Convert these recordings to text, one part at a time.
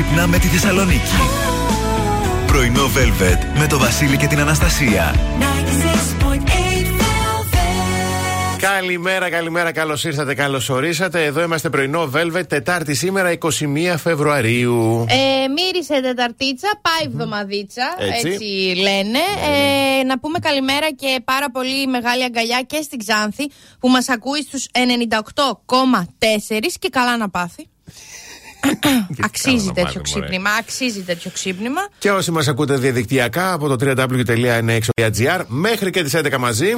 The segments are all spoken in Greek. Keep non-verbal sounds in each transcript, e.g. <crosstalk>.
Ξύπνα με τη Θεσσαλονίκη. Πρωινό Velvet με το Βασίλη και την Αναστασία. Καλημέρα, καλημέρα, καλώς ήρθατε, καλώς ορίσατε. Εδώ είμαστε πρωινό Velvet, Τετάρτη σήμερα, 21 Φεβρουαρίου. Ε, μύρισε Τεταρτίτσα, πάει εβδομαδίτσα, Έτσι. έτσι, λένε. Ε, να πούμε καλημέρα και πάρα πολύ μεγάλη αγκαλιά και στην Ξάνθη που μας ακούει στους 98,4 και καλά να πάθει. <coughs> αξίζει να τέτοιο πάθει, μωρέ. ξύπνημα, αξίζει τέτοιο ξύπνημα. Και όσοι μας ακούτε διαδικτυακά από το www.nx.gr μέχρι και τις 11 μαζί.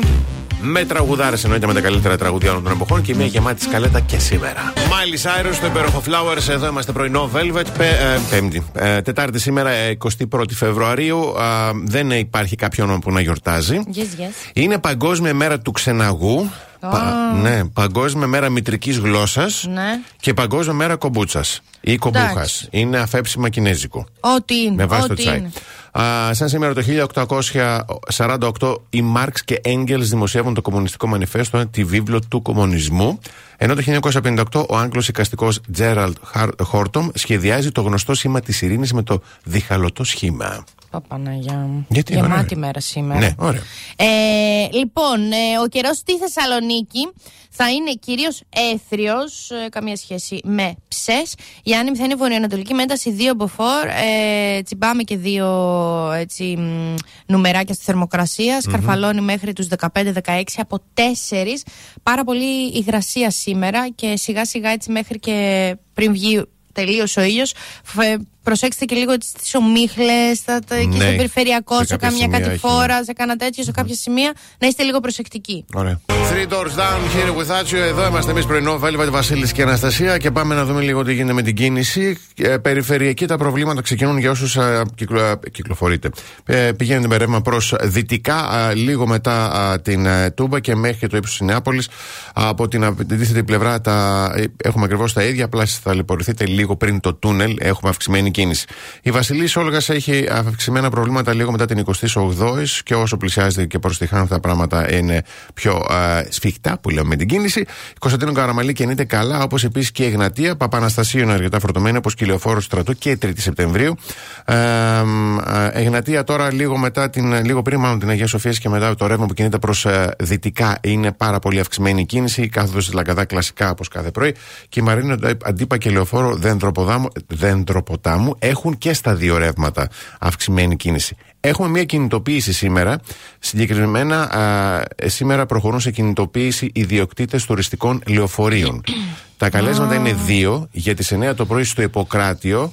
Με τραγουδάρες εννοείται με τα καλύτερα τραγουδιά όλων των εποχών και μια γεμάτη σκαλέτα και σήμερα. Μάλι Άιρο στο υπέροχο Flowers, εδώ είμαστε πρωινό Velvet. Πε, ε, πέμπτη. Ε, τετάρτη σήμερα, ε, 21η Φεβρουαρίου. Α, δεν υπάρχει κάποιο όνομα που να γιορτάζει. Yes, yes. Είναι Παγκόσμια Μέρα του Ξεναγού. Πα- ναι, Παγκόσμια Μέρα Μητρικής Γλώσσας Ναι. και Παγκόσμια Μέρα Κομπούτσας ή Κομπούχας. Εντάξει. Είναι αφέψιμα κινέζικο. Ό,τι είναι. Με βάση το ό,τι τσάι. είναι. Α, σαν σήμερα το 1848 οι Μάρξ και Έγγελς δημοσιεύουν το Κομμουνιστικό Μανιφέστο, τη βίβλο του κομμουνισμού. Ενώ το 1958 ο Άγγλος οικαστικός Τζέραλτ Χόρτομ σχεδιάζει το γνωστό σήμα της ειρήνης με το διχαλωτό σχήμα. Παπαναγιά μου. Γιατί, Γεμάτη ωραία. μέρα σήμερα. Ναι, ωραία. Ε, λοιπόν, ε, ο καιρός στη Θεσσαλονίκη θα είναι κυρίως έθριος, ε, καμία σχέση με ψες. Η άνεμη θα είναι βορειοανατολική με ένταση 2 μποφόρ. Ε, τσιμπάμε και δύο έτσι, μ, νουμεράκια στη θερμοκρασία. Σκαρφαλώνει μέχρι τους 15-16 από 4. Πάρα πολύ υγρασία σήμερα και σιγά σιγά έτσι μέχρι και πριν βγει τελείως ο ήλιος. Προσέξτε και λίγο τι ομίχλες και Ναι, στο περιφερειακό, σε σε, κάποια καμιά σημεία κατηφόρα, σε κανένα τέτοιο, σε κάποια σημεία, να είστε λίγο προσεκτικοί. Ωραία. Three doors down, here with you. Εδώ είμαστε εμείς πρωινό, Velvet Βασίλης και Αναστασία. Και πάμε να δούμε λίγο τι γίνεται με την κίνηση. Ε, περιφερειακή τα προβλήματα ξεκινούν για όσους κυκλο, κυκλοφορείτε. Ε, πηγαίνετε με ρεύμα προς δυτικά, α, λίγο μετά α, την ε, Τούμπα και μέχρι και το ύψος της Νεάπολης. Από την αντίθετη πλευρά τα, ε, έχουμε ακριβώς τα ίδια, απλά θα ταλαιπωρηθείτε λίγο πριν το τούνελ. Έχουμε αυξημένη κίνηση. Η Βασιλής Όλγας έχει αυξημένα προβλήματα λίγο μετά την 28η και όσο πλησιάζεται και προς τη Χάνθ τα πράγματα είναι πιο α, σφιχτά που λέμε με την κίνηση. Η Κωνσταντίνο Καραμαλή κινείται καλά, όπως επίσης και η Εγνατία. Παπαναστασίου είναι αρκετά φορτωμένη, όπως και η Λεωφόρος Στρατού και 3η Σεπτεμβρίου. Ε, ε, Εγνατία τώρα λίγο μετά την, λίγο πριν μάλλον την Αγία Σοφία και μετά το ρεύμα που κινείται προς δυτικά είναι πάρα πολύ αυξημένη η κίνηση. Κάθοδος της Λαγκαδά κλασικά όπως κάθε πρωί. Και η Μαρίνο Αντίπα και Λεωφόρο Δέντροποτάμου έχουν και στα δύο ρεύματα αυξημένη κίνηση. Έχουμε μια κινητοποίηση σήμερα. Συγκεκριμένα, α, σήμερα προχωρούν σε κινητοποίηση ιδιοκτήτε τουριστικών λεωφορείων. Τα καλέσματα είναι δύο για τι 9 το πρωί στο Ιπποκράτιο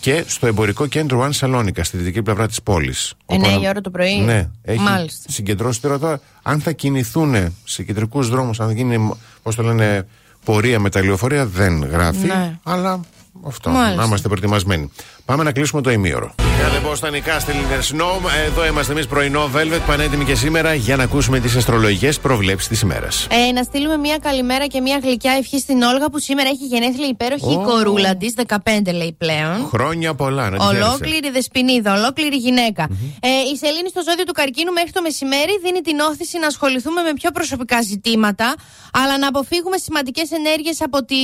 και στο εμπορικό κέντρο Αν Σαλόνικα, στη δυτική πλευρά της πόλης. 9 η ώρα το πρωί; Ναι, έχει Μάλιστα. συγκεντρώσει τώρα, τώρα αν θα κινηθούν σε κεντρικούς δρόμους, αν θα γίνει, πώς το λένε, πορεία με τα λεωφορεία, δεν γράφει. Ναι. Αλλά αυτό. Μάλιστα. Να είμαστε προετοιμασμένοι. Πάμε να κλείσουμε το ημίωρο. Κάντε πώς στα νικά στη Snow. Εδώ είμαστε εμείς πρωινό Velvet, πανέτοιμοι και σήμερα για να ακούσουμε τις αστρολογικές προβλέψεις της ημέρας. Ε, να στείλουμε μια καλημέρα και μια γλυκιά ευχή στην Όλγα που σήμερα έχει γενέθλια υπέροχη η Ω. κορούλα της, 15 λέει πλέον. Χρόνια πολλά, να τη χαίρεσαι. Ολόκληρη δεσποινίδα, ολόκληρη γυναίκα. Ε, η Σελήνη στο ζώδιο του καρκίνου μέχρι το μεσημέρι δίνει την όθηση να ασχοληθούμε με πιο προσωπικά ζητήματα, αλλά να αποφύγουμε σημαντικές ενέργειες από τη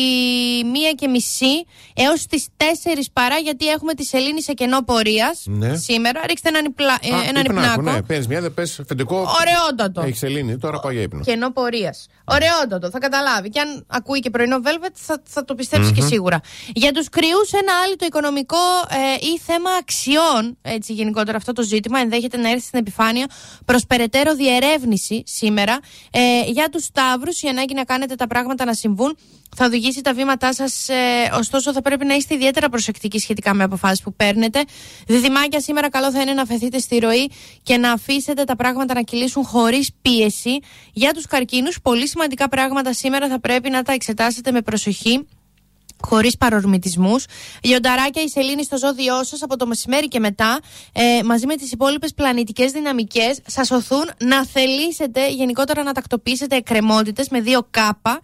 μία και μισή έως τις 4 παρά, γιατί έχουμε τη Σελήνη σε κενό πορεία Ναι. σήμερα. Ρίξτε έναν, υπλα... ε, Α, έναν υπνάκο, υπνάκο. Ναι, παίρνεις μια, δεν πες φεντικό. Ωραιότατο. Έχεις σελήνη, τώρα πάω για ύπνο. Κενό πορείας. Ωραιότατο, θα καταλάβει. Και αν ακούει και πρωινό Velvet, θα, θα το πιστεψει και σίγουρα. Για τους κρυούς, ένα άλλο το οικονομικό ε, ή θέμα αξιών, έτσι γενικότερα αυτό το ζήτημα, ενδέχεται να έρθει στην επιφάνεια προς περαιτέρω διερεύνηση σήμερα. Ε, για τους Σταύρους, η ανάγκη να κάνετε τα πράγματα να συμβούν θα οδηγήσει τα βήματά σας. Ε, ωστόσο, θα πρέπει να είστε ιδιαίτερα προσεκτικοί σχετικά με αποφάσεις που παίρνετε. Διδυμάκια, σήμερα καλό θα είναι να αφαιθείτε στη ροή και να αφήσετε τα πράγματα να κυλήσουν χωρίς πίεση. Για τους καρκίνους, πολύ σημαντικά πράγματα σήμερα θα πρέπει να τα εξετάσετε με προσοχή χωρίς παρορμητισμούς. Λιονταράκια, η σελήνη στο ζώδιό σας από το μεσημέρι και μετά, ε, μαζί με τις υπόλοιπες πλανητικές δυναμικές, σας οθούν να θελήσετε γενικότερα να τακτοποιήσετε εκκρεμότητες με δύο κάπα.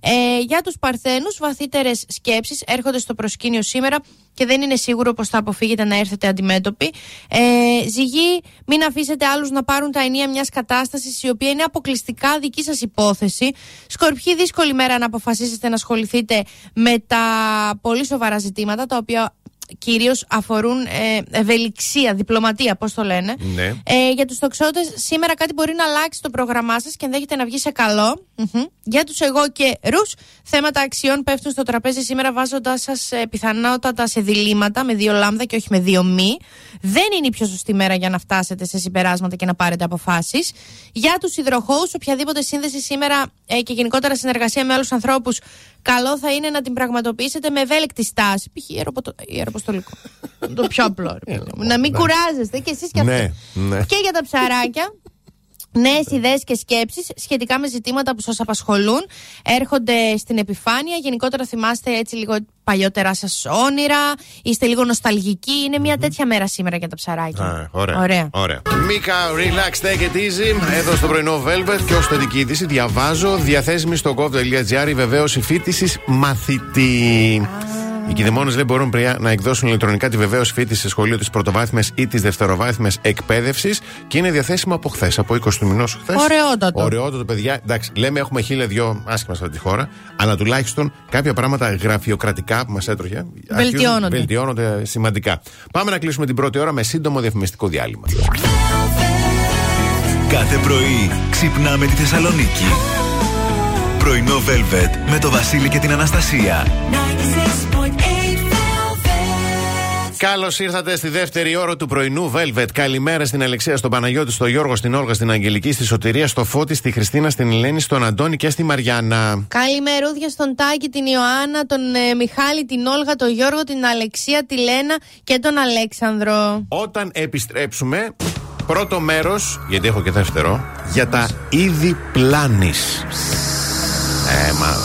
Ε, για τους Παρθένους, βαθύτερες σκέψεις έρχονται στο προσκήνιο σήμερα και δεν είναι σίγουρο πως θα αποφύγετε να έρθετε αντιμέτωποι. Ε, ζυγή, μην αφήσετε άλλους να πάρουν τα ενία μιας κατάστασης η οποία είναι αποκλειστικά δική σας υπόθεση. Σκορπιοί, δύσκολη μέρα να αποφασίσετε να ασχοληθείτε με τα πολύ σοβαρά ζητήματα, τα οποία κυρίως αφορούν ε, ευελιξία, διπλωματία, πώς το λένε. Ναι. Ε, για τους τοξότες, σήμερα κάτι μπορεί να αλλάξει το πρόγραμμά σας και ενδέχεται να βγει σε καλο Μμμ. Για τους εγώ και ρους, θέματα αξιών πέφτουν στο τραπέζι σήμερα, βάζοντα σας ε, πιθανότατα σε διλήμματα με δύο λάμδα και όχι με δύο μη. Δεν είναι η πιο σωστή μέρα για να φτάσετε σε συμπεράσματα και να πάρετε αποφάσεις. Για τους υδροχώους, οποιαδήποτε σύνδεση σήμερα ε, και γενικότερα συνεργασία με άλλους ανθρώπους, καλό θα είναι να την πραγματοποιήσετε με ευέλικτη στάση. Π.χ. ιεροποτο- ιεραποστολικό. το πιο απλό. ρε παιδί μου. να μην κουράζεστε και εσείς και αυτοί. Ναι, ναι. Και για τα ψαράκια. Νέες ιδέες και σκέψεις σχετικά με ζητήματα που σας απασχολούν έρχονται στην επιφάνεια. Γενικότερα θυμάστε έτσι λίγο παλιότερα σας όνειρα, είστε λίγο νοσταλγικοί. Είναι μια τέτοια μέρα σήμερα για τα ψαράκια. Α, ωραία. ωραία. ωραία. Μίκα, relax, take it easy. Εδώ στο πρωινό Velvet και ως θετική είδηση διαβάζω διαθέσιμη στο gov.gr η βεβαίωση φίτησης μαθητή. Οι κηδεμόνε δεν μπορούν πια να εκδώσουν ηλεκτρονικά τη βεβαίωση φίτηση σε σχολείο της πρωτοβάθμιας ή της δευτεροβάθμιας εκπαίδευσης και είναι διαθέσιμο από χθες, από 20 του μηνός χθες. Ωραιότατο. Ωραιότατο, παιδιά. Εντάξει, λέμε έχουμε χίλια δυο άσχημα σε αυτή τη χώρα, αλλά τουλάχιστον κάποια πράγματα γραφειοκρατικά που μας έτρωχε. αρχίζουν- Βελτιώνονται. Βελτιώνονται σημαντικά. Πάμε να κλείσουμε την πρώτη ώρα με σύντομο διαφημιστικό διάλειμμα. Κάθε πρωί ξυπνάμε τη Θεσσαλονίκη. Πρωινό Velvet με το Βασίλη και την Αναστασία. Καλώς ήρθατε στη δεύτερη ώρα του πρωινού Velvet. Καλημέρα στην Αλεξία, στον Παναγιώτη, στον Γιώργο, στην Όλγα, στην Αγγελική, στη Σωτηρία, στο Φώτη, στη Χριστίνα, στην Ελένη, στον Αντώνη και στη Μαριάννα. Καλημερούδια στον Τάκη, την Ιωάννα, τον ε, Μιχάλη, την Όλγα, τον Γιώργο, την Αλεξία, τη Λένα και τον Αλέξανδρο. Όταν επιστρέψουμε, πρώτο μέρος, γιατί έχω και δεύτερο, για τα είδη πλάνης. Ε, μα.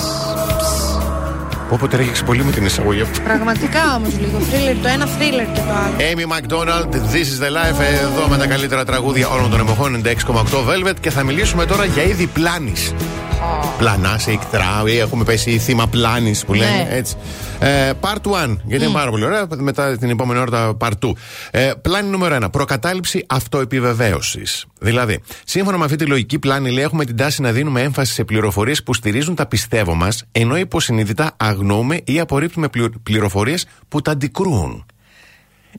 Όποτε τρέχει πολύ με την εισαγωγή αυτή. Πραγματικά όμως λίγο θρίλερ το ένα, θρίλερ και το άλλο. Amy McDonald, This is the life, εδώ με τα καλύτερα τραγούδια όλων των εποχών, 96,8 Velvet και θα μιλήσουμε τώρα για είδη πλάνης. Πλανά, εκτρά, ή έχουμε πέσει θύμα πλάνης που λένε Ναι. έτσι. Ε, part 1, γιατί είναι πάρα πολύ ωραία. Μετά την επόμενη ώρα τα part 2. Ε, πλάνη νούμερο 1. Προκατάληψη αυτοεπιβεβαίωσης. Δηλαδή, σύμφωνα με αυτή τη λογική πλάνη, λέει, έχουμε την τάση να δίνουμε έμφαση σε πληροφορίες που στηρίζουν τα πιστεύω μας, ενώ υποσυνείδητα αγνοούμε ή απορρίπτουμε πληροφορίες που τα αντικρούουν.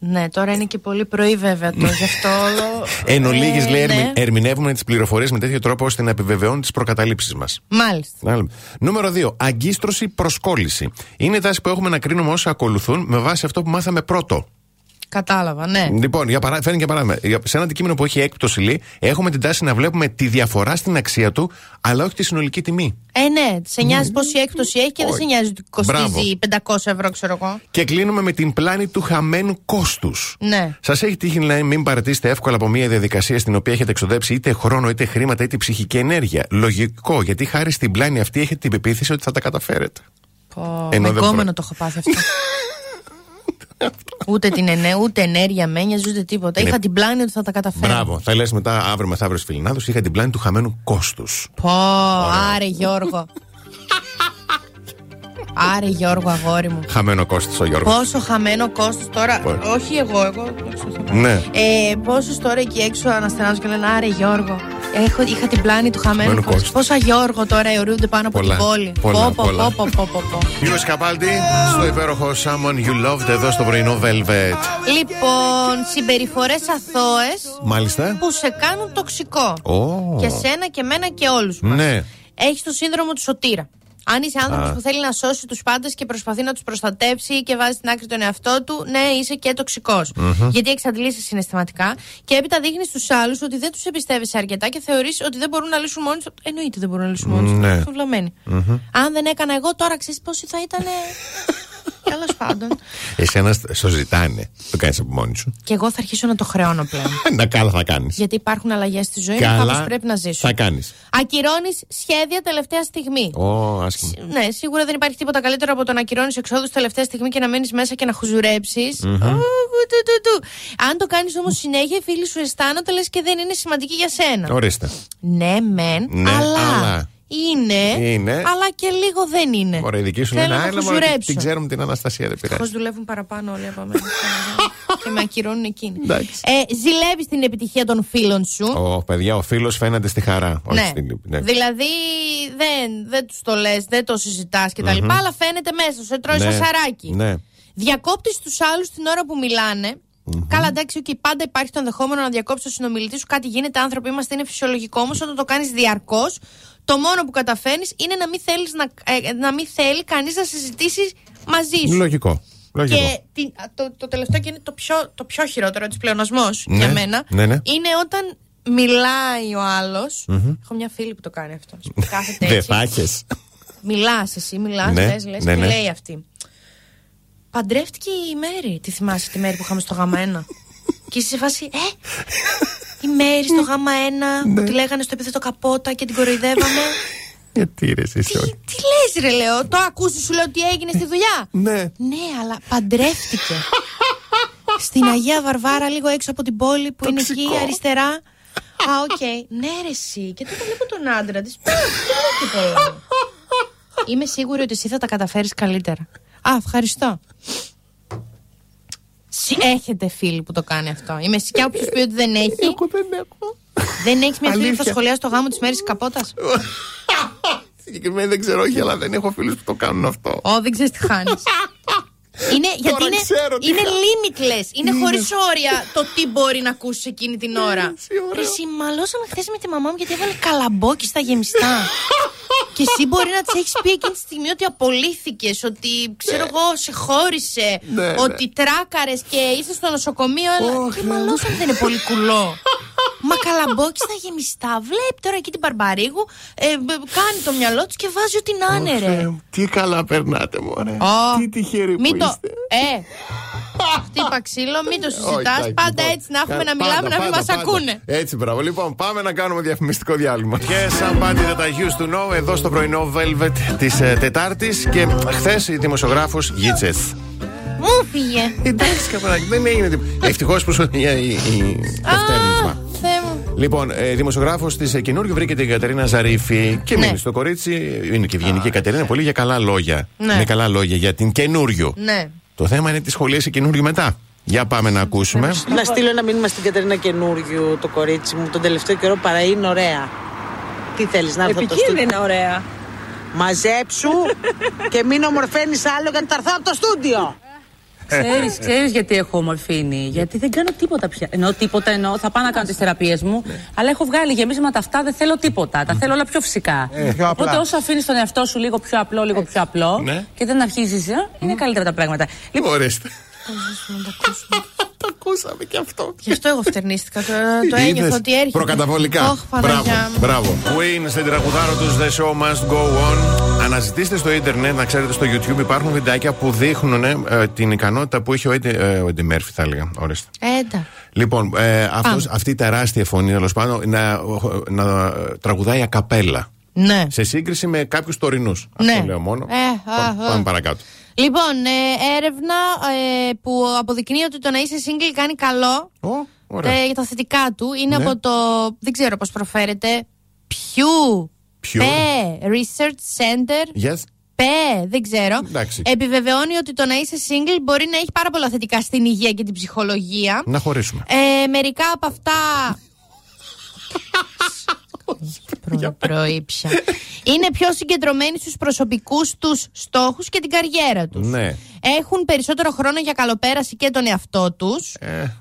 Ναι, τώρα είναι και πολύ πρωί βέβαια το γι' αυτό όλο. <laughs> Εν ολίγης, Ε, λέει, ναι. ερμη- ερμηνεύουμε τις πληροφορίες με τέτοιο τρόπο ώστε να επιβεβαιώνουν τις προκαταλήψεις μας. Μάλιστα. Νούμερο 2. Αγκίστρωση προσκόλληση. Είναι τάση που έχουμε να κρίνουμε όσα ακολουθούν με βάση αυτό που μάθαμε πρώτο. Κατάλαβα, ναι. Λοιπόν, για παρά... φέρνει και παράδειγμα. Για- Σε ένα αντικείμενο που έχει έκπτωση, λέει, έχουμε την τάση να βλέπουμε τη διαφορά στην αξία του, αλλά όχι τη συνολική τιμή. Ε, ναι, σε νοιάζει πόση έκπτωση έχει και δεν σε νοιάζει ότι κοστίζει 500 ευρώ, ξέρω εγώ. Και κλείνουμε με την πλάνη του χαμένου κόστους. Ναι. Σας έχει τύχει να μην παρατήσετε εύκολα από μια διαδικασία στην οποία έχετε εξοδέψει είτε χρόνο, είτε χρήματα, είτε ψυχική ενέργεια. Λογικό, γιατί χάρη στην πλάνη αυτή έχετε την πεποίθηση ότι θα τα καταφέρετε. Πω, Ενώ με δεν κόμενο προ- το έχω πάθει αυτό. <laughs> <laughs> ούτε την ενέ, ούτε ενέργεια με ένοιαζε, ούτε τίποτα. Είναι- Είχα την πλάνη ότι θα τα καταφέρω. Μπράβο. Θα λες μετά αύριο μεθαύριο στους Φιλινάδους, είχα την πλάνη του χαμένου κόστους. Πω, άρε Γιώργο. <laughs> άρε Γιώργο, αγόρι μου. Χαμένο κόστος ο Γιώργος. Πόσο χαμένο κόστος τώρα. Πώς; Όχι εγώ, εγώ. έξω θα πάω. Ναι. Ε, πόσους τώρα εκεί έξω αναστενάζουν και λένε Άρε Γιώργο. Έχω, είχα την πλάνη του χαμένου Χαμένο κόστου. κόστος. Πόσα Γιώργο τώρα αιωρούνται πάνω από Πολλά, την πόλη. πολλά, πω, πω, πολλά. πω, πω, πω, πω. Γιώργος Καπάλτη, στο υπέροχο Someone You Loved εδώ στο πρωινό Velvet. Λοιπόν, συμπεριφορές αθώες Μάλιστα. που σε κάνουν τοξικό. Ω. Και σένα και μένα και όλους μας. Ναι. Έχεις το σύνδρομο του σωτήρα. Αν είσαι άνθρωπος που θέλει να σώσει τους πάντες και προσπαθεί να τους προστατεύσει και βάζει στην άκρη τον εαυτό του, ναι, είσαι και τοξικός. Γιατί εξαντλείσαι συναισθηματικά και έπειτα δείχνεις στους άλλους ότι δεν τους εμπιστεύεσαι αρκετά και θεωρείς ότι δεν μπορούν να λύσουν μόνοι τους. Εννοείται δεν μπορούν να λύσουν μόνοι τους. Ναι. Είναι βλαμμένοι. Αν δεν έκανα εγώ, τώρα ξέρεις πόσοι θα ήταν. <laughs> Τέλος πάντων. Εσένα στο ζητάνε. Το κάνεις από μόνη σου. Και εγώ θα αρχίσω να το χρεώνω πλέον. <laughs> Να καλά θα κάνεις. Γιατί υπάρχουν αλλαγές στη ζωή μου, κάπως πρέπει να ζήσω. Θα κάνεις. Ακυρώνεις σχέδια τελευταία στιγμή. Ω, άσχημα. Ναι, σίγουρα δεν υπάρχει τίποτα καλύτερο από το να ακυρώνεις εξόδους τελευταία στιγμή και να μένεις μέσα και να χουζουρέψεις. Αν το κάνεις όμως συνέχεια, οι φίλοι σου αισθάνονται λες και δεν είναι σημαντική για σένα. Ορίστε. Ναι, μεν, Ναι, αλλά. Αλλά. Είναι, Είναι. αλλά και λίγο δεν είναι. Ωραία, η δική σου Θέλω λένε να άλλα, μωρέ, χουζουρέψω. την ξέρουμε την Αναστασία, δεν Πώ πειράζει. δουλεύουν παραπάνω όλοι από μένα. <laughs> και με ακυρώνουν εκείνοι. Εντάξει. Ε, Ζηλεύεις την επιτυχία των φίλων σου. Ω, παιδιά, ο φίλος φαίνεται στη χαρά. Όχι Ναι. στην λύπη. Ναι. Δηλαδή δεν, δεν τους το λες, δεν το συζητάς κτλ. Αλλά φαίνεται μέσα, σου, σε τρώει Ναι. σαν σαράκι. Ναι. Διακόπτεις τους άλλους την ώρα που μιλάνε. Καλά, εντάξει, okay, πάντα υπάρχει το ενδεχόμενο να διακόψει τον συνομιλητής σου. Κάτι γίνεται, άνθρωποι είμαστε, είναι φυσιολογικό. Όμως, όταν το κάνεις διαρκώς, το μόνο που καταφέρνεις είναι να μην, θέλεις να, ε, να μην θέλει κανείς να συζητήσεις μαζί σου. Λογικό. Λογικό. Και το, το τελευταίο και είναι το πιο, το πιο χειρότερο της πλεονασμός Ναι, για μένα. ναι, ναι. Είναι όταν μιλάει ο άλλος. Έχω μια φίλη που το κάνει αυτό. Κάθεται <laughs> Δεν έτσι. θα έχεις. Μιλάς, εσύ μιλάς, Ναι, λες, λες, ναι, και ναι. λέει αυτή. Παντρεύτηκε η Μέρη. Τη θυμάσαι τη Μέρη που είχαμε στο γάμα 1. Και είσαι σε φάση, ε, η Μέρη στο γάμα 1 Ναι. που τη λέγανε στο επίθετο καπότα και την κοροϊδεύαμε. Γιατί ρε εσύ τι, όχι. τι λες ρε λέω, το ακούσεις σου λέω τι έγινε στη δουλειά. Ναι. Ναι, αλλά παντρεύτηκε. Στην Αγία Βαρβάρα, λίγο έξω από την πόλη που είναι εκεί Τοξικό. αριστερά. Α, οκ. Ναι, ρε, εσύ. Και τότε βλέπω τον άντρα της. Τι πολλά. Είμαι σίγουρη ότι εσύ θα τα καταφέρεις καλύτερα. Α, ευχαριστώ. Συ- Έχετε φίλοι που το κάνει αυτό. Είμαι σίγουρη. Και όποιος πει ότι δεν έχει. Εγώ δεν έχω. Δεν έχεις μια φίλη που θα Αλήθεια. σχολιάσει το γάμο της μέρης καπότας; <laughs> Συγκεκριμένα δεν ξέρω, όχι, αλλά δεν έχω φίλους που το κάνουν αυτό. Ω, δεν ξέρεις τι χάνεις. <laughs> Είναι, γιατί είναι, ξέρω τι είναι χάνω. limitless. Είναι Είναι. χωρίς όρια το τι μπορεί να ακούσεις εκείνη την ώρα. εσύ, ωραίο. Εσύ μαλώσαμε χθες με τη μαμά μου γιατί έβαλε καλαμπόκι στα γεμιστά. και εσύ μπορεί να τη έχεις πει εκείνη τη στιγμή ότι απολύθηκες, ότι ξέρω εγώ, σε χώρισε, Ναι, ναι. ότι τράκαρες και είσαι στο νοσοκομείο. Αλλά Ωχ, και ναι. μαλώσαμε δεν είναι πολύ κουλό. Μα καλαμπόκι στα γεμιστά. Βλέπει τώρα εκεί την Μπαρμπαρίγου, ε, μπ- κάνει το μυαλό τη και βάζει ό,τι να είναι, ρε. Θεέ μου, Τι καλά περνάτε, μωρέ. Ω, Τι τυχεροί που Μην το. είστε. Ε! Χτύπα ξύλο, μην το Όχι, συζητά. εντάξει, Πάντα λοιπόν. έτσι να έχουμε Κα- να μιλάμε, πάντα, να μην πάντα, μα πάντα. ακούνε. Έτσι, μπράβο. Λοιπόν, πάμε να κάνουμε διαφημιστικό διάλειμμα. Και σαν πάντητα τα Used to Know εδώ στο πρωινό Velvet τη Τετάρτη. Και χθε η δημοσιογράφο Γίτσε. Μου φύγε. Εντάξει, καπαράκι, δεν έγινε τίποτα. Ευτυχώ που σου η, η, Λοιπόν, ε, δημοσιογράφος της καινούριου βρήκε την Κατερίνα Ζαρίφη και Ναι. μείνει στο κορίτσι. Είναι και ευγενική η Κατερίνα, πολύ για καλά λόγια. Ναι. Με καλά λόγια για την καινούριου. Ναι. Το θέμα είναι τι σχολίασε καινούριο μετά. Για πάμε να ακούσουμε. Να στείλω ένα μήνυμα στην Κατερίνα καινούριου το κορίτσι μου τον τελευταίο καιρό παρά είναι ωραία. Τι θέλεις να έρθω από το στούντιο; Επικίνδυνα ωραία. Μαζέψου <laughs> και μην ομορφαίνεις άλλο για να τα έρθω από το στούντιο. Ξέρεις, ξέρεις γιατί έχω ομορφήνει. Γιατί δεν κάνω τίποτα πια. Εννοώ τίποτα, εννοώ θα πάω να κάνω τις θεραπείες μου. Αλλά έχω βγάλει γεμίσματα αυτά, δεν θέλω τίποτα. Τα θέλω όλα πιο φυσικά. Ε, πιο απλά. Οπότε όσο αφήνεις τον εαυτό σου λίγο πιο απλό, λίγο πιο απλό Ναι. και δεν αρχίζεις, είναι καλύτερα τα πράγματα. Λοιπόν, Ορίστε. Το ακούσαμε και αυτό. Γι' αυτό εγώ φτερνίστηκα. Το, το ένιωθα Είδες, ότι έρχεται. Προκαταβολικά. Ωχ, Παναγιά μπράβο, μου. μπράβο. Queen στην τραγουδάρο τους The Show Must Go On. Αναζητήστε στο ίντερνετ, να ξέρετε στο YouTube υπάρχουν βιντεάκια που δείχνουν ε, την ικανότητα που είχε ο Eddie, ε, ο Eddie Murphy, θα έλεγα. Ορίστε. Έντα. Λοιπόν, ε, αυτός, Πάμε. αυτή η τεράστια φωνή, τέλος πάντων, να, να τραγουδάει ακαπέλα. Ναι. Σε σύγκριση με κάποιους τωρινούς. Ναι. Αυτό λέω μόνο. Ε, α, πάμε, α. πάμε παρακάτω. Λοιπόν, ε, έρευνα ε, που αποδεικνύει ότι το να είσαι single κάνει καλό. Ω, ωραία. Ε, για τα θετικά του είναι Ναι. από το. Δεν ξέρω πώς προφέρεται. Pew. Pew. Pe, Research Center. Yes. Πε, δεν ξέρω. Εντάξει. Επιβεβαιώνει ότι το να είσαι single μπορεί να έχει πάρα πολλά θετικά στην υγεία και την ψυχολογία. Να χωρίσουμε. Ε, μερικά από αυτά. <laughs> Προ, προήψια. Είναι πιο συγκεντρωμένοι στους προσωπικούς τους στόχους και την καριέρα τους. Ναι. Έχουν περισσότερο χρόνο για καλοπέραση και τον εαυτό τους. Ε,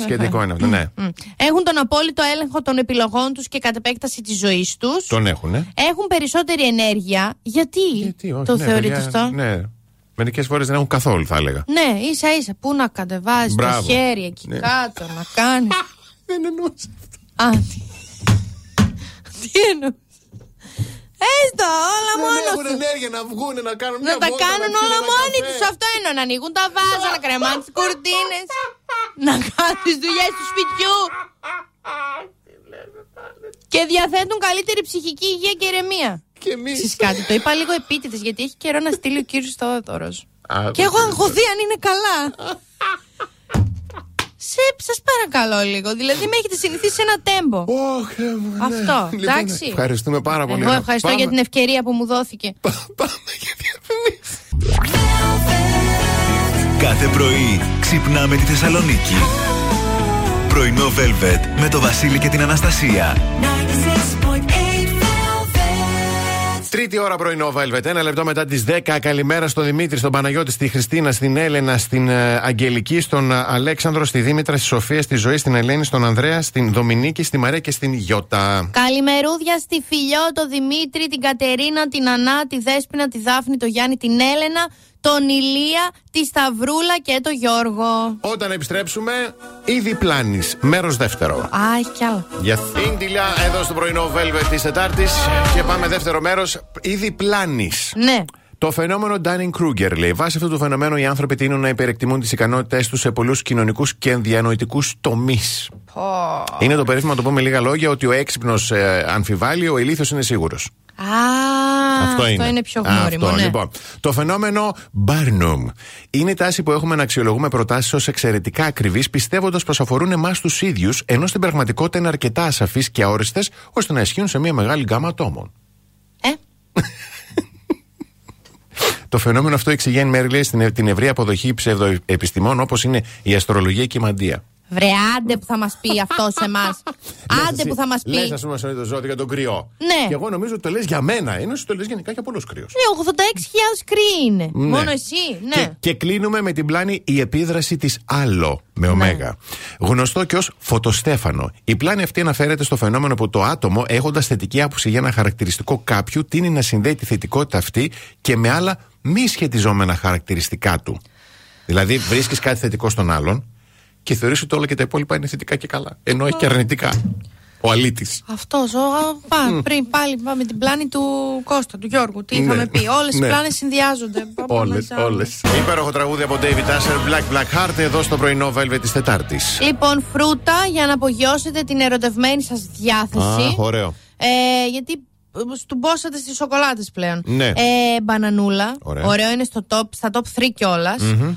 σχετικό είναι αυτό, ναι. Μμ. Έχουν τον απόλυτο έλεγχο των επιλογών τους και κατ' επέκταση της ζωής τους. Τον έχουν, ε. Έχουν περισσότερη ενέργεια. Γιατί, Γιατί, όχι, το ναι, θεωρείτε παιδιά, αυτό; Ναι. Μερικές φορές δεν έχουν καθόλου, θα έλεγα. Ναι, ίσα ίσα. Πού να κατεβάζει το Μπράβο. χέρι εκεί Ναι. κάτω, να κάνεις; <laughs> Δεν εννοούσα. Α, τι. τι εννοείς. Έστω, όλα Δεν μόνος έχουν σου. ενέργεια να βγουν, να κάνουν μια Να τα βόλτα, κάνουν να πιούν όλα ένα μόνοι καφέ. τους. Αυτό είναι να ανοίγουν τα βάζα, να κρεμάνε τις κουρτίνες. να κάνουν τις δουλειές του σπιτιού. Και διαθέτουν καλύτερη ψυχική υγεία και ηρεμία. Και εμείς. Ξέρεις κάτι, το είπα λίγο επίτηδες γιατί έχει καιρό να στείλει ο κύριος Θόδωρος. Α, Και έχω αγχωθεί αν είναι καλά. Σε, σας παρακαλώ λίγο. Δηλαδή με έχετε συνηθίσει σε ένα τέμπο. Ωχ, ε, μου, ναι. Αυτό, Λοιπόν, εντάξει. Ευχαριστούμε πάρα πολύ. Εγώ Να ευχαριστώ πάμε- για την ευκαιρία που μου δόθηκε. Πα- Πάμε για διαφημίσεις. Κάθε πρωί ξυπνάμε τη Θεσσαλονίκη. Πρωινό Velvet με το Βασίλη και την Αναστασία. Τρίτη ώρα πρωινό, Velvet. Ένα λεπτό μετά τις 10. Καλημέρα στον Δημήτρη, στον Παναγιώτη, στη Χριστίνα, στην Έλενα, στην ε, Αγγελική, στον ε, Αλέξανδρο, στη Δήμητρα, στη Σοφία, στη Ζωή, στην Ελένη, στον Ανδρέα, στην Δομινίκη, στη Μαρέ και στην Γιώτα. Καλημερούδια στη Φιλιό, το Δημήτρη, την Κατερίνα, την Ανά, τη Δέσπινα, τη Δάφνη, το Γιάννη, την Έλενα, τον Ηλία, τη Σταυρούλα και τον Γιώργο. Όταν επιστρέψουμε, ήδη πλάνη. Μέρος δεύτερο. Α, έχει κι άλλα. Για Θήντιλια, εδώ στο πρωινό Velvet της Τετάρτης. Και πάμε δεύτερο μέρος. Ήδη πλάνη. Ναι. Το φαινόμενο Dunning-Kruger λέει. Βάσει αυτού του φαινομένου, οι άνθρωποι τείνουν να υπερεκτιμούν τις ικανότητές τους σε πολλούς κοινωνικούς και διανοητικού τομείς. Είναι το περίφημο, να το πούμε με λίγα λόγια, ότι ο έξυπνος ε, αμφιβάλλει, ο ηλίθιος είναι σίγουρος. Α, αυτό, είναι. πιο γνώριμο. Αυτό, ναι. λοιπόν. Το φαινόμενο Barnum είναι η τάση που έχουμε να αξιολογούμε προτάσεις ως εξαιρετικά ακριβείς, πιστεύοντας πως αφορούν εμάς τους ίδιους, ενώ στην πραγματικότητα είναι αρκετά ασαφείς και αόριστες, ώστε να ισχύουν σε μια μεγάλη γκάμα ατόμων. Ε, <laughs> Το φαινόμενο αυτό εξηγεί εν μέρει λέει, στην, την ευρεία αποδοχή ψευδοεπιστημών όπως είναι η αστρολογία και η μαντεία. Βρε, άντε που θα μας πει αυτός σε εμά. <laughs> άντε που θα μας πει. Λες, ας πούμε, σε το ζώδιο για τον κρυό. Ναι. Και εγώ νομίζω ότι το λες για μένα, ενώ εσύ το λες γενικά για πολλούς κρύου. Ναι, 86.000 κρύοι είναι. Μόνο εσύ, ναι. Και, και κλείνουμε με την πλάνη η επίδραση της άλλο με ωμέγα. Γνωστό και ως φωτοστέφανο. Η πλάνη αυτή αναφέρεται στο φαινόμενο που το άτομο, έχοντας θετική άποψη για ένα χαρακτηριστικό κάποιου, τίνει να συνδέει τη θετικότητα αυτή και με άλλα μη σχετιζόμενα χαρακτηριστικά του. Δηλαδή, βρίσκεις κάτι θετικό στον άλλον και θεωρείς ότι όλα και τα υπόλοιπα είναι θετικά και καλά. Ενώ έχει και αρνητικά. Ο αλήτης. Αυτό, πά, πριν πάλι πάμε την πλάνη του Κώστα, του Γιώργου. Τι Ναι. είχαμε πει. Όλες οι Ναι. πλάνες συνδυάζονται. <laughs> Πάμε Όλες, μαζί. όλε. Υπέροχο τραγούδι από David Asher, Black Black Heart, εδώ στο πρωινό Velvet της Τετάρτης. Λοιπόν, φρούτα για να απογειώσετε την ερωτευμένη σας διάθεση. Αχ, ωραίο. Ε, γιατί ε, στουμπόσατε στι σοκολάτες πλέον. Ναι. Ε, μπανανούλα. Ωραία. Ωραίο είναι στο top, στα top 3 κιολα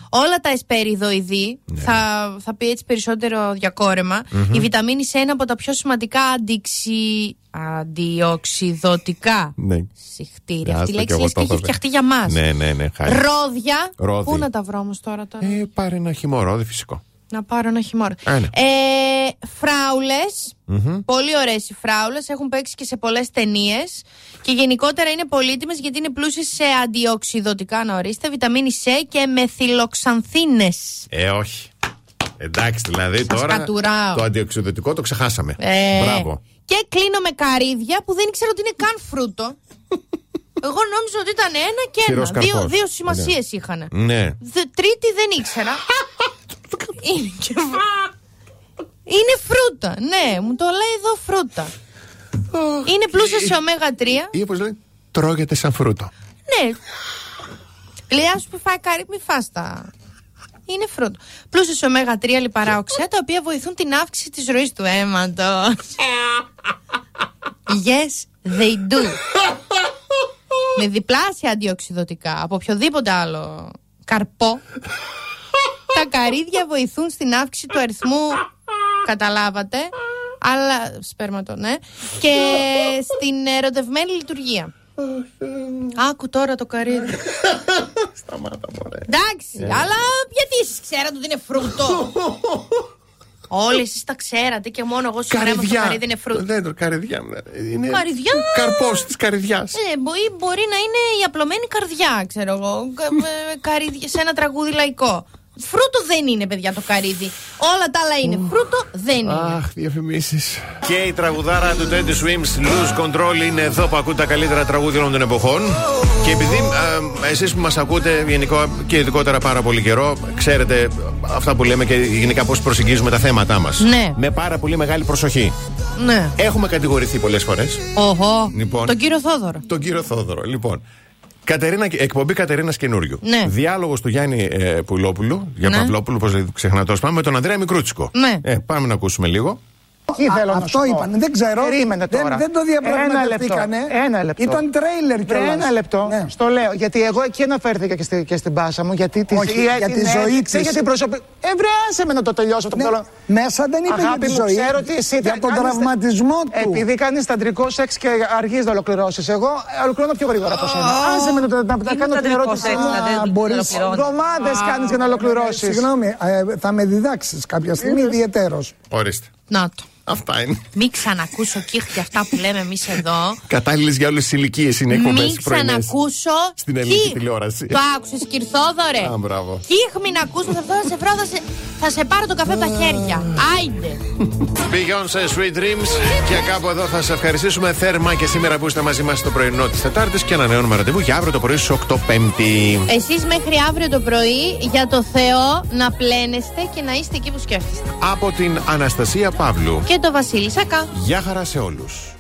Όλα τα εσπεριδοειδή. Ναι. Θα, θα πει έτσι περισσότερο διακόρεμα. Η βιταμίνη C είναι από τα πιο σημαντικά αντιξι... αντιοξυδοτικά Ναι. συχτήρια. Άστο Αυτή η κι λέξη εγώ λες το και έχει είπα. φτιαχτεί για μας. Ναι, ναι, ναι. χάρη. Ρόδια. Ρόδι. Πού να τα βρω όμως τώρα, τώρα; Ε, πάρε ένα χυμωρόδι φυσικό. Να πάρω ένα χειμώνα. Α, ναι. Ε, φραουλες Πολύ ωραίες οι φράουλες. Έχουν παίξει και σε πολλές ταινίες. Και γενικότερα είναι πολύτιμες γιατί είναι πλούσιες σε αντιοξυδοτικά, να ορίστε, βιταμίνη C και μεθυλοξανθίνες. Ε, όχι. Εντάξει, δηλαδή Σας τώρα κατουράω. το αντιοξυδοτικό το ξεχάσαμε. Ε, Μπράβο. Και κλείνω με καρύδια που δεν ήξερα ότι είναι καν φρούτο. Εγώ νόμιζα ότι ήταν ένα και Ξηρός ένα. Δύο, καρπός. δύο σημασίες είχαν. Ναι. Δε- τρίτη δεν ήξερα. Είναι, και... είναι φρούτα. Ναι, μου το λέει εδώ φρούτα. είναι πλούσια σε ωμέγα 3. Ή όπως λέει, τρώγεται σαν φρούτο. Ναι. Λέει, ας σου πει φάει καρύ, μη φας τα. Είναι φρούτο. Πλούσιο σε ωμέγα 3 λιπαρά οξέα, τα οποία βοηθούν την αύξηση της ροής του αίματος. yes, they do. Με διπλάσια αντιοξυδοτικά από οποιοδήποτε άλλο καρπό. Τα καρύδια βοηθούν στην αύξηση του αριθμού. Καταλάβατε. Αλλά σπέρματο, ναι. Και στην ερωτευμένη λειτουργία. Άκου τώρα το καρύδι. Σταμάτα, μωρέ. Εντάξει, αλλά γιατί εσείς ξέρατε ότι είναι φρούτο; Όλοι εσείς τα ξέρατε και μόνο εγώ σου κρέμα το καρύδι είναι φρούτο. Δεν το καρδιά. Είναι Καρυδιά. Καρπός της καρδιά. Ε, μπορεί, μπορεί να είναι η απλωμένη καρδιά, ξέρω εγώ. Κα- ε, καρύδι- σε ένα τραγούδι λαϊκό. Φρούτο δεν είναι, παιδιά, το καρύδι. Όλα τα άλλα είναι. Φρούτο δεν είναι. Αχ, διαφημίσεις. Και η τραγουδάρα του Teddy Swims, Lose Control, είναι εδώ που ακούτε τα καλύτερα τραγούδια όλων των εποχών. Και επειδή εσείς που μας ακούτε γενικό και ειδικότερα πάρα πολύ καιρό, ξέρετε αυτά που λέμε και γενικά πώς προσεγγίζουμε τα θέματά μας. Ναι. Με πάρα πολύ μεγάλη προσοχή. Ναι. Έχουμε κατηγορηθεί πολλές φορές. Οχο. Λοιπόν. Τον κύριο Θόδωρο. Τον κύριο Θόδωρο. Λοιπόν. Κατερίνα, εκπομπή Κατερίνας Καινούριου. Ναι. Διάλογος του Γιάννη ε, Πουλόπουλου, για Ναι. Παυλόπουλου, πώς ξεχνά το σπάμε, με τον Ανδρέα Μικρούτσικο. Ναι. Ε, πάμε να ακούσουμε λίγο. Τι θέλω να αυτό σου πω. είπαν. Δεν ξέρω. Περίμενε Δεν- τώρα. δεν το διαπραγματευτήκανε. Ένα λεπτό. Ένα λεπτό. Ήταν τρέιλερ κιόλας. Ένα λεπτό. Ναι. Στο λέω. Γιατί εγώ εκεί αναφέρθηκα και, στη, και στην πάσα μου. Γιατί της, Όχι, η- για την τη ζωή έδειξε, της. Για την προσωπική. Ε, βρε, άσε με να το τελειώσω. Το Ναι, θέλω. Μέσα δεν είπε για Αγάπη τη μου, ζωή. ξέρω ότι εσύ Για τα τον κάνεις- τραυματισμό του. Επειδή κάνεις ταντρικό σεξ και αργείς να ολοκληρώσεις. Εγώ ε, ολοκληρώνω πιο γρήγορα από σένα. Άσε με να, να, να, να κάνω την ταντρικός ερώτηση. σεξ, δηλαδή, δεν μπορείς. ολοκληρώνεις. Εβδομάδες κάνεις για να ολοκληρώσεις. Συγγνώμη, ε, θα με διδάξεις κάποια στιγμή ιδιαιτέρως. Ορίστε. Να το. Αυτά είναι. Μην ξανακούσω κύχ αυτά που λέμε εμείς εδώ. Κατάλληλες για όλες τις ηλικίες είναι εκπομπές Μην ξανακούσω. Στην ελληνική κύχ. τηλεόραση. Το άκουσες, Κυρθόδωρε. Α, μπράβο. Κύχ, μην ακούσω, θα, θα σε βρω, θα σε, θα σε πάρω το καφέ από τα χέρια. Άιντε. Beyoncé Sweet Dreams. Και κάπου εδώ θα σα ευχαριστήσουμε θέρμα και σήμερα που είστε μαζί μας στο πρωινό της Τετάρτης και ανανεώνουμε ραντεβού για αύριο το πρωί στις 8 Πέμπτη. Εσείς μέχρι αύριο το πρωί για το Θεό να πλένεστε και να είστε εκεί που σκέφτεστε. Από την Αναστασία Παύλου. Και το Βασίλη Σακά. Γεια χαρά σε όλους.